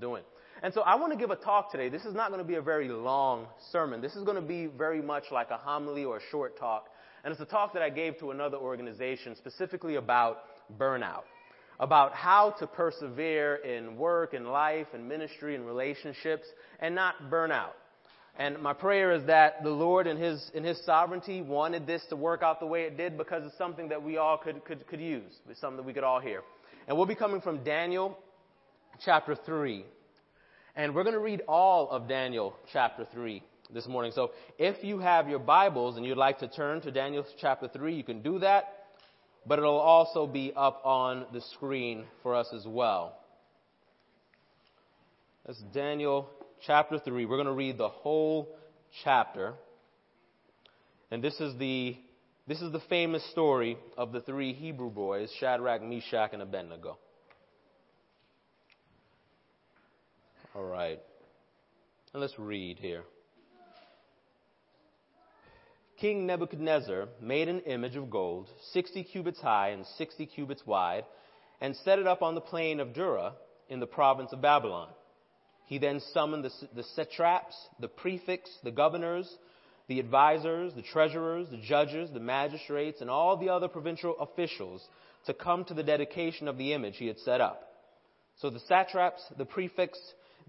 doing. And so I want to give a talk today. This is not going to be a very long sermon. This is going to be very much like a homily or a short talk. And it's a talk that I gave to another organization specifically about burnout, about how to persevere in work and life and ministry and relationships and not burn out. And my prayer is that the Lord in His, in His sovereignty wanted this to work out the way it did because it's something that we all could, could, could use. It's something that we could all hear. And we'll be coming from Daniel chapter 3. And we're going to read all of Daniel chapter 3 this morning. So if you have your Bibles and you'd like to turn to Daniel chapter 3, you can do that. But it'll also be up on the screen for us as well. That's Daniel chapter 3. We're going to read the whole chapter. And this is the this is the famous story of the three Hebrew boys, Shadrach, Meshach, and Abednego. All right. And let's read here. King Nebuchadnezzar made an image of gold, 60 cubits high and 60 cubits wide, and set it up on the plain of Dura in the province of Babylon. He then summoned the, the satraps, the prefects, the governors, the advisors, the treasurers, the judges, the magistrates, and all the other provincial officials to come to the dedication of the image he had set up. So the satraps, the prefects,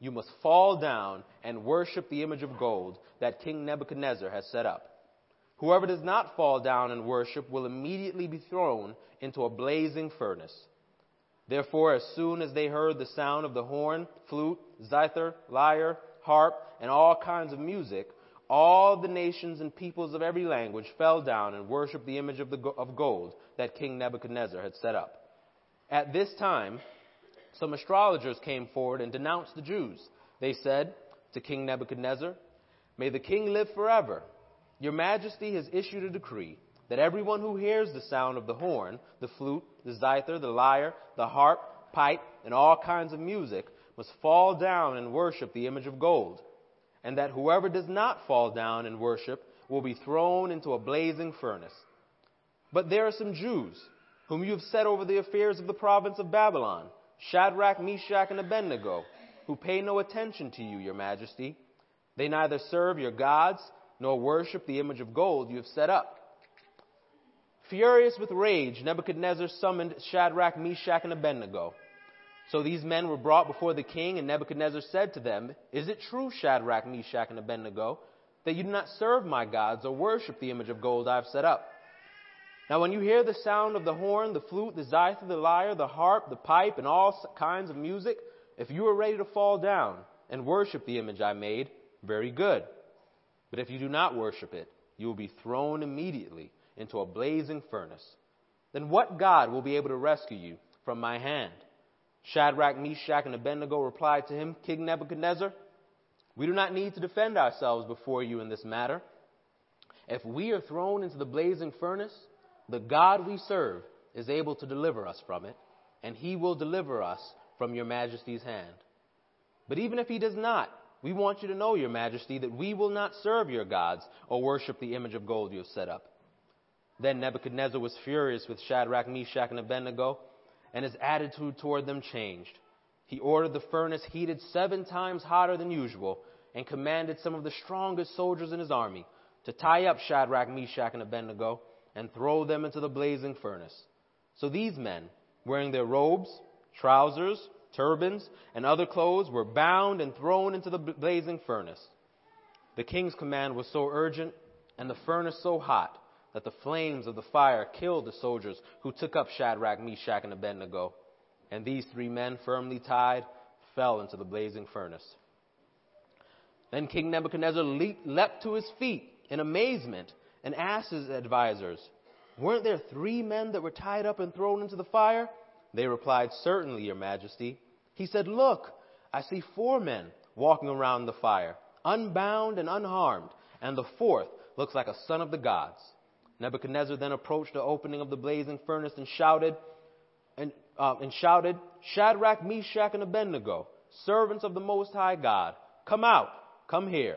you must fall down and worship the image of gold that King Nebuchadnezzar has set up. Whoever does not fall down and worship will immediately be thrown into a blazing furnace. Therefore, as soon as they heard the sound of the horn, flute, zither, lyre, harp, and all kinds of music, all the nations and peoples of every language fell down and worshiped the image of, the, of gold that King Nebuchadnezzar had set up. At this time, some astrologers came forward and denounced the Jews. They said to King Nebuchadnezzar, May the king live forever. Your majesty has issued a decree that everyone who hears the sound of the horn, the flute, the zither, the lyre, the harp, pipe, and all kinds of music must fall down and worship the image of gold, and that whoever does not fall down and worship will be thrown into a blazing furnace. But there are some Jews whom you have set over the affairs of the province of Babylon, Shadrach, Meshach, and Abednego, who pay no attention to you, your majesty. They neither serve your gods nor worship the image of gold you have set up. Furious with rage, Nebuchadnezzar summoned Shadrach, Meshach, and Abednego. So these men were brought before the king, and Nebuchadnezzar said to them, Is it true, Shadrach, Meshach, and Abednego, that you do not serve my gods or worship the image of gold I have set up? Now, when you hear the sound of the horn, the flute, the zither, the lyre, the harp, the pipe, and all kinds of music, if you are ready to fall down and worship the image I made, very good. But if you do not worship it, you will be thrown immediately into a blazing furnace. Then what God will be able to rescue you from my hand? Shadrach, Meshach, and Abednego replied to him, King Nebuchadnezzar, we do not need to defend ourselves before you in this matter. If we are thrown into the blazing furnace, the God we serve is able to deliver us from it, and he will deliver us from your majesty's hand. But even if he does not, we want you to know, your majesty, that we will not serve your gods or worship the image of gold you have set up. Then Nebuchadnezzar was furious with Shadrach, Meshach, and Abednego, and his attitude toward them changed. He ordered the furnace heated seven times hotter than usual and commanded some of the strongest soldiers in his army to tie up Shadrach, Meshach, and Abednego and throw them into the blazing furnace. So these men, wearing their robes, trousers, turbans, and other clothes, were bound and thrown into the blazing furnace. The king's command was so urgent and the furnace so hot that the flames of the fire killed the soldiers who took up Shadrach, Meshach, and Abednego. And these three men, firmly tied, fell into the blazing furnace. Then King Nebuchadnezzar leaped, leapt to his feet in amazement and asked his advisers, Weren't there three men that were tied up and thrown into the fire? They replied, Certainly, Your Majesty. He said, Look, I see four men, walking around the fire, unbound and unharmed, and the fourth looks like a son of the gods. Nebuchadnezzar then approached the opening of the blazing furnace and shouted, and, uh, and shouted, Shadrach, Meshach, and Abednego, servants of the Most High God, come out, come here.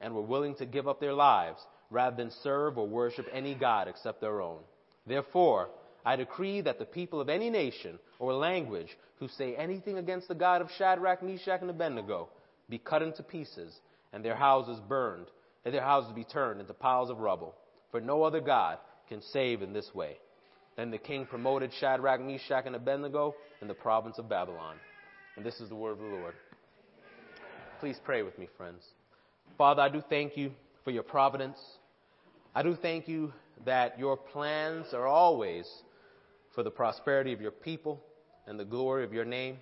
and were willing to give up their lives rather than serve or worship any God except their own. Therefore, I decree that the people of any nation or language who say anything against the God of Shadrach, Meshach, and Abednego be cut into pieces, and their houses burned, and their houses be turned into piles of rubble. For no other God can save in this way. Then the king promoted Shadrach, Meshach, and Abednego in the province of Babylon. And this is the word of the Lord. Please pray with me, friends. Father, I do thank you for your providence. I do thank you that your plans are always for the prosperity of your people and the glory of your name.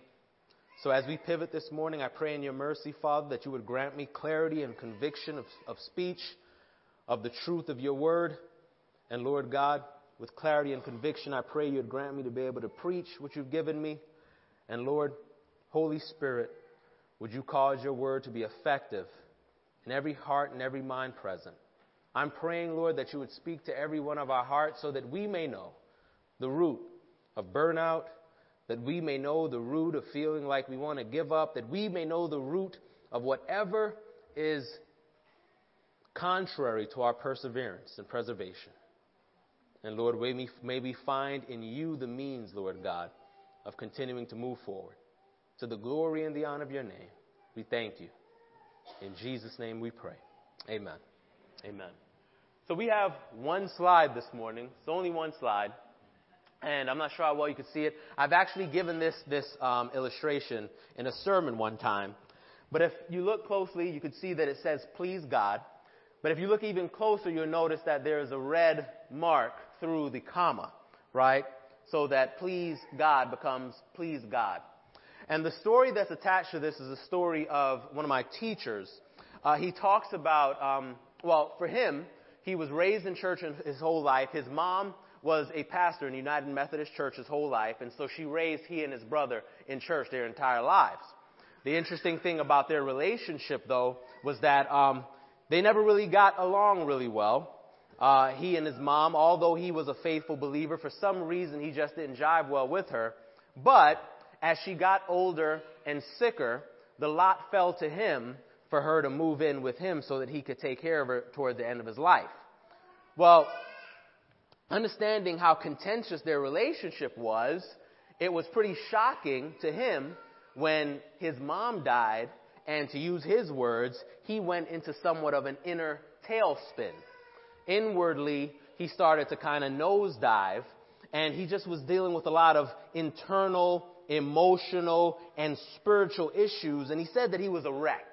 So as we pivot this morning, I pray in your mercy, Father, that you would grant me clarity and conviction of, of speech, of the truth of your word. And Lord God, with clarity and conviction, I pray you would grant me to be able to preach what you've given me. And Lord, Holy Spirit, would you cause your word to be effective in every heart and every mind present? I'm praying, Lord, that you would speak to every one of our hearts so that we may know the root of burnout, that we may know the root of feeling like we want to give up, that we may know the root of whatever is contrary to our perseverance and preservation. And Lord, may we, may we find in you the means, Lord God, of continuing to move forward. To the glory and the honor of your name, we thank you. In Jesus' name we pray. Amen. Amen. So we have one slide this morning. It's only one slide. And I'm not sure how well you can see it. I've actually given this, this um, illustration in a sermon one time. But if you look closely, you can see that it says, please God. But if you look even closer, you'll notice that there is a red mark through the comma, right? So that please God becomes please God. And the story that's attached to this is a story of one of my teachers. Uh, he talks about, um, well, for him, he was raised in church his whole life. His mom was a pastor in United Methodist Church his whole life, and so she raised he and his brother in church their entire lives. The interesting thing about their relationship, though, was that um, they never really got along really well. Uh, he and his mom, although he was a faithful believer, for some reason he just didn't jive well with her. But as she got older and sicker, the lot fell to him for her to move in with him so that he could take care of her toward the end of his life. Well, understanding how contentious their relationship was, it was pretty shocking to him when his mom died, and to use his words, he went into somewhat of an inner tailspin. Inwardly, he started to kind of nosedive, and he just was dealing with a lot of internal, emotional, and spiritual issues, and he said that he was a wreck.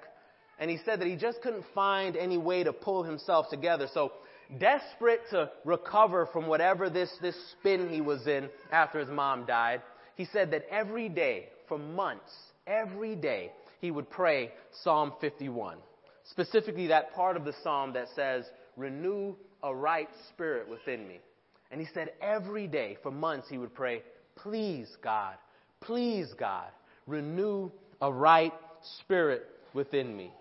And he said that he just couldn't find any way to pull himself together. So desperate to recover from whatever this, this spin he was in after his mom died, he said that every day, for months, every day, he would pray Psalm 51. Specifically, that part of the psalm that says, Renew a right spirit within me. And he said every day, for months, he would pray, Please, God, please, God, renew a right spirit within me.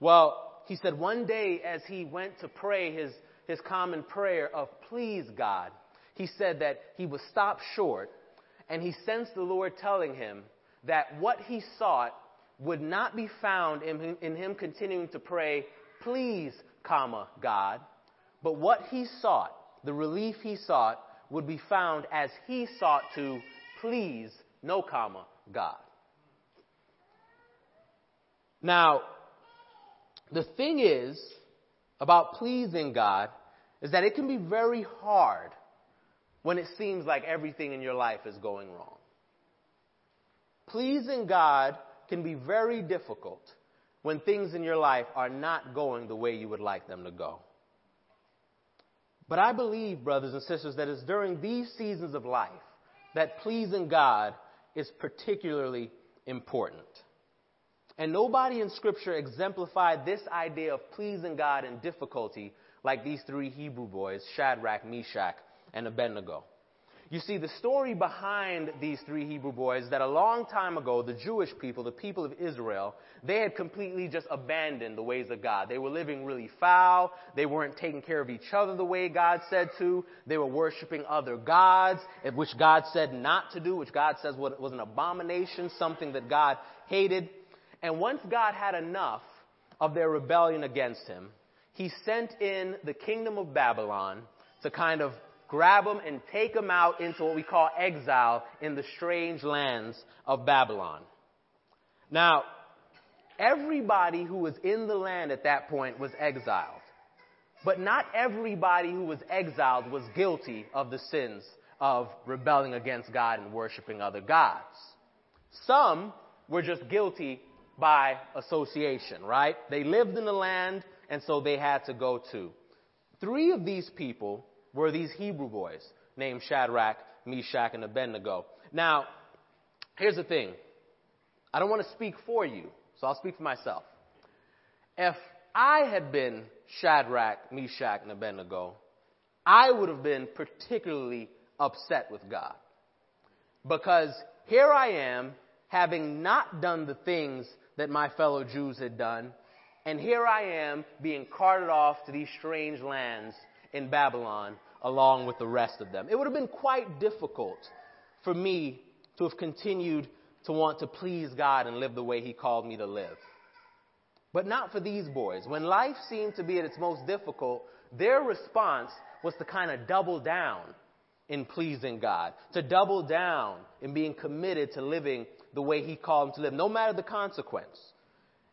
Well, he said one day as he went to pray his, his common prayer of please God, he said that he was stopped short and he sensed the Lord telling him that what he sought would not be found in, in him continuing to pray, please, comma, God, but what he sought, the relief he sought, would be found as he sought to please, no comma, God. Now, the thing is about pleasing God is that it can be very hard when it seems like everything in your life is going wrong. Pleasing God can be very difficult when things in your life are not going the way you would like them to go. But I believe, brothers and sisters, that it's during these seasons of life that pleasing God is particularly important. And nobody in Scripture exemplified this idea of pleasing God in difficulty like these three Hebrew boys, Shadrach, Meshach, and Abednego. You see, the story behind these three Hebrew boys that a long time ago, the Jewish people, the people of Israel, they had completely just abandoned the ways of God. They were living really foul. They weren't taking care of each other the way God said to. They were worshiping other gods, which God said not to do, which God says was an abomination, something that God hated. And once God had enough of their rebellion against him, he sent in the kingdom of Babylon to kind of grab them and take them out into what we call exile in the strange lands of Babylon. Now, everybody who was in the land at that point was exiled. But not everybody who was exiled was guilty of the sins of rebelling against God and worshiping other gods. Some were just guilty by association, right? They lived in the land, and so they had to go too. Three of these people were these Hebrew boys named Shadrach, Meshach, and Abednego. Now, here's the thing. I don't want to speak for you, so I'll speak for myself. If I had been Shadrach, Meshach, and Abednego, I would have been particularly upset with God. Because here I am, having not done the things that my fellow Jews had done, and here I am being carted off to these strange lands in Babylon along with the rest of them. It would have been quite difficult for me to have continued to want to please God and live the way He called me to live. But not for these boys. When life seemed to be at its most difficult, their response was to kind of double down in pleasing God, to double down in being committed to living the way He called them to live, no matter the consequence.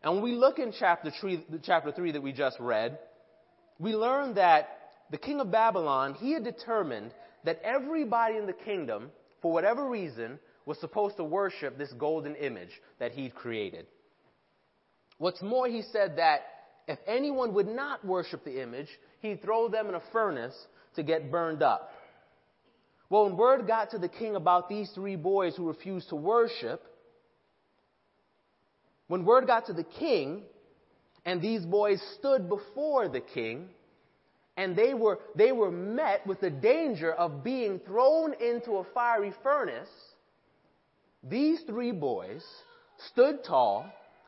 And when we look in chapter three, chapter 3 that we just read, we learn that the king of Babylon, he had determined that everybody in the kingdom, for whatever reason, was supposed to worship this golden image that he'd created. What's more, he said that if anyone would not worship the image, he'd throw them in a furnace to get burned up. Well, when word got to the king about these three boys who refused to worship, when word got to the king, and these boys stood before the king, and they were, they were met with the danger of being thrown into a fiery furnace, these three boys stood tall,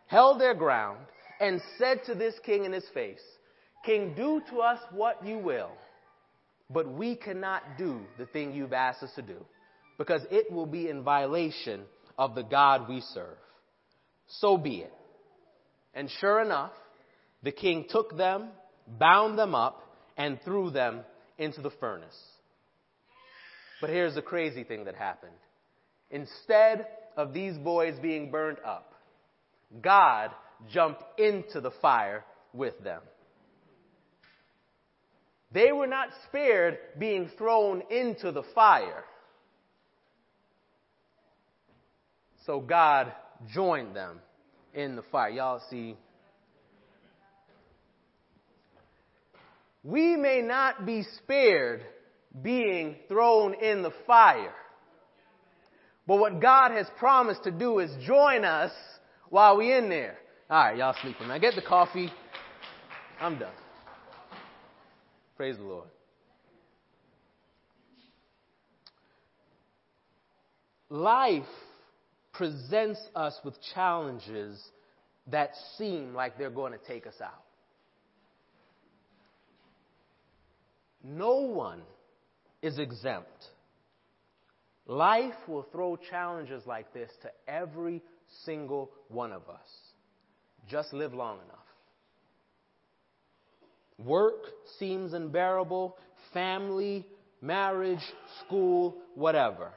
held their ground, and said to this king in his face, King, do to us what you will, but we cannot do the thing you've asked us to do, because it will be in violation of the God we serve so be it. And sure enough, the king took them, bound them up, and threw them into the furnace. But here's the crazy thing that happened. Instead of these boys being burned up, God jumped into the fire with them. They were not spared being thrown into the fire. So God joined them in the fire. Y'all see. We may not be spared being thrown in the fire. But what God has promised to do is join us while we're in there. All right, y'all sleeping. Now get the coffee. I'm done. Praise the Lord. Life presents us with challenges that seem like they're going to take us out. No one is exempt. Life will throw challenges like this to every single one of us. Just live long enough. Work seems unbearable, family, marriage, school, whatever.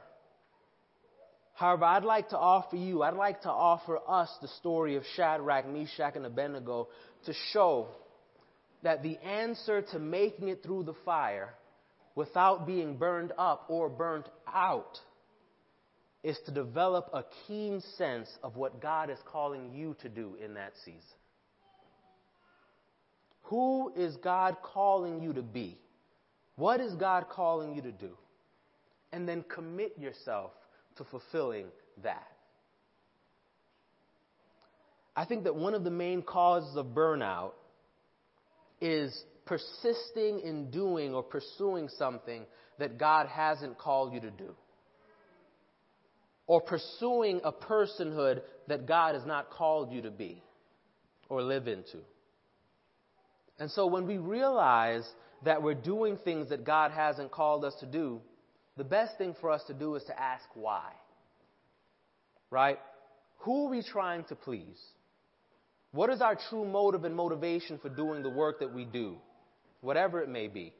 However, I'd like to offer you, I'd like to offer us the story of Shadrach, Meshach, and Abednego to show that the answer to making it through the fire without being burned up or burnt out is to develop a keen sense of what God is calling you to do in that season. Who is God calling you to be? What is God calling you to do? And then commit yourself to fulfilling that. I think that one of the main causes of burnout is persisting in doing or pursuing something that God hasn't called you to do. Or pursuing a personhood that God has not called you to be or live into. And so when we realize that we're doing things that God hasn't called us to do, the best thing for us to do is to ask why. Right? Who are we trying to please? What is our true motive and motivation for doing the work that we do, whatever it may be?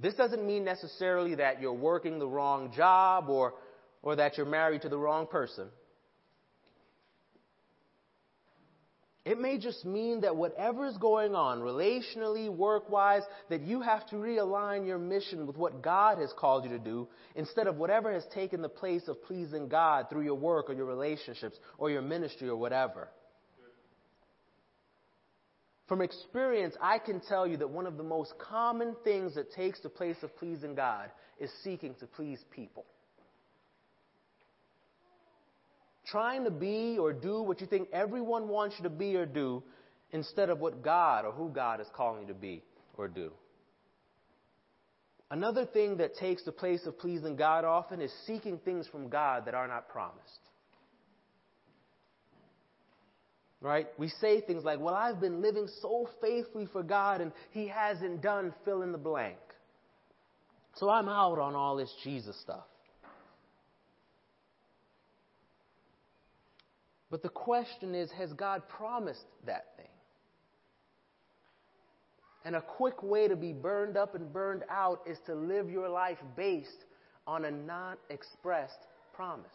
This doesn't mean necessarily that you're working the wrong job or, or that you're married to the wrong person. It may just mean that whatever is going on, relationally, work wise, that you have to realign your mission with what God has called you to do instead of whatever has taken the place of pleasing God through your work or your relationships or your ministry or whatever. From experience, I can tell you that one of the most common things that takes the place of pleasing God is seeking to please people. Trying to be or do what you think everyone wants you to be or do instead of what God or who God is calling you to be or do. Another thing that takes the place of pleasing God often is seeking things from God that are not promised. Right? We say things like, Well, I've been living so faithfully for God and He hasn't done fill in the blank. So I'm out on all this Jesus stuff. But the question is has God promised that thing? And a quick way to be burned up and burned out is to live your life based on a not expressed promise,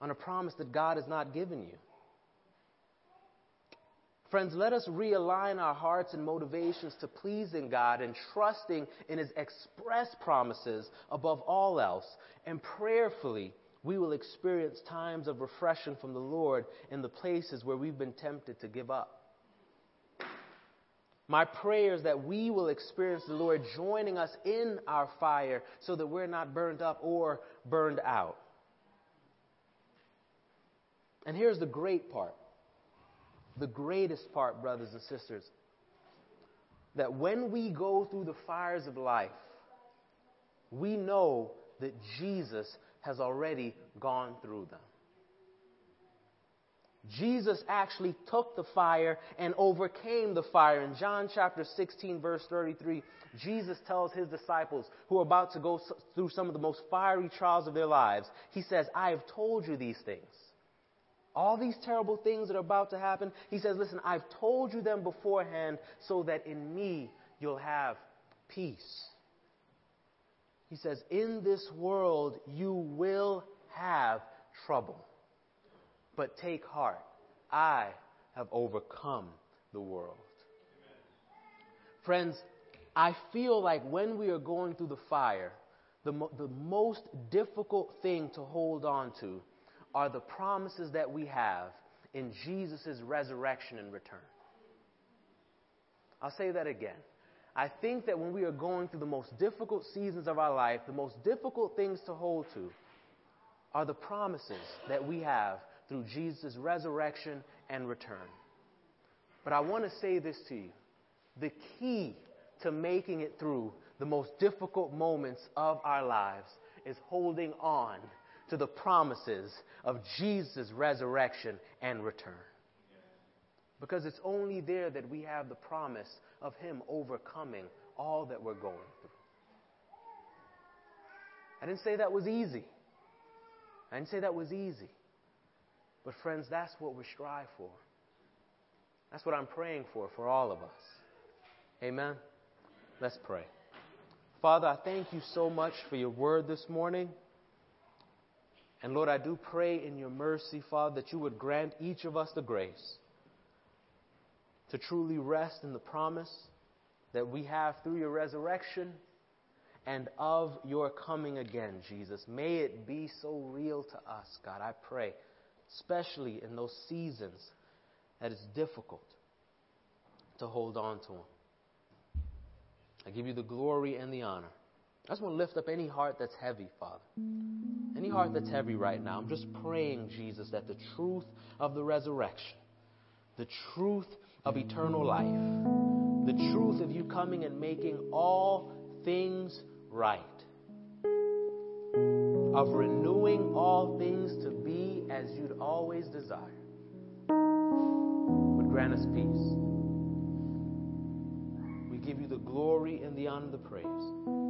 on a promise that God has not given you. Friends, let us realign our hearts and motivations to pleasing God and trusting in His express promises above all else. And prayerfully, we will experience times of refreshing from the Lord in the places where we've been tempted to give up. My prayer is that we will experience the Lord joining us in our fire so that we're not burned up or burned out. And here's the great part the greatest part, brothers and sisters, that when we go through the fires of life, we know that Jesus has already gone through them. Jesus actually took the fire and overcame the fire. In John chapter 16, verse 33, Jesus tells his disciples who are about to go through some of the most fiery trials of their lives, He says, I have told you these things all these terrible things that are about to happen, he says, Listen, I've told you them beforehand so that in me you'll have peace. He says, In this world you will have trouble. But take heart, I have overcome the world. Amen. Friends, I feel like when we are going through the fire, the, mo- the most difficult thing to hold on to are the promises that we have in Jesus' resurrection and return. I'll say that again. I think that when we are going through the most difficult seasons of our life, the most difficult things to hold to are the promises that we have through Jesus' resurrection and return. But I want to say this to you the key to making it through the most difficult moments of our lives is holding on to the promises of Jesus' resurrection and return. Because it's only there that we have the promise of Him overcoming all that we're going through. I didn't say that was easy. I didn't say that was easy. But, friends, that's what we strive for. That's what I'm praying for, for all of us. Amen? Let's pray. Father, I thank you so much for your word this morning. And Lord, I do pray in your mercy, Father, that you would grant each of us the grace to truly rest in the promise that we have through your resurrection and of your coming again, Jesus. May it be so real to us, God, I pray, especially in those seasons that it's difficult to hold on to Him. I give you the glory and the honor. I just want to lift up any heart that's heavy, Father. Any heart that's heavy right now. I'm just praying, Jesus, that the truth of the resurrection, the truth of eternal life, the truth of you coming and making all things right, of renewing all things to be as you'd always desire, would grant us peace. We give you the glory and the honor and the praise.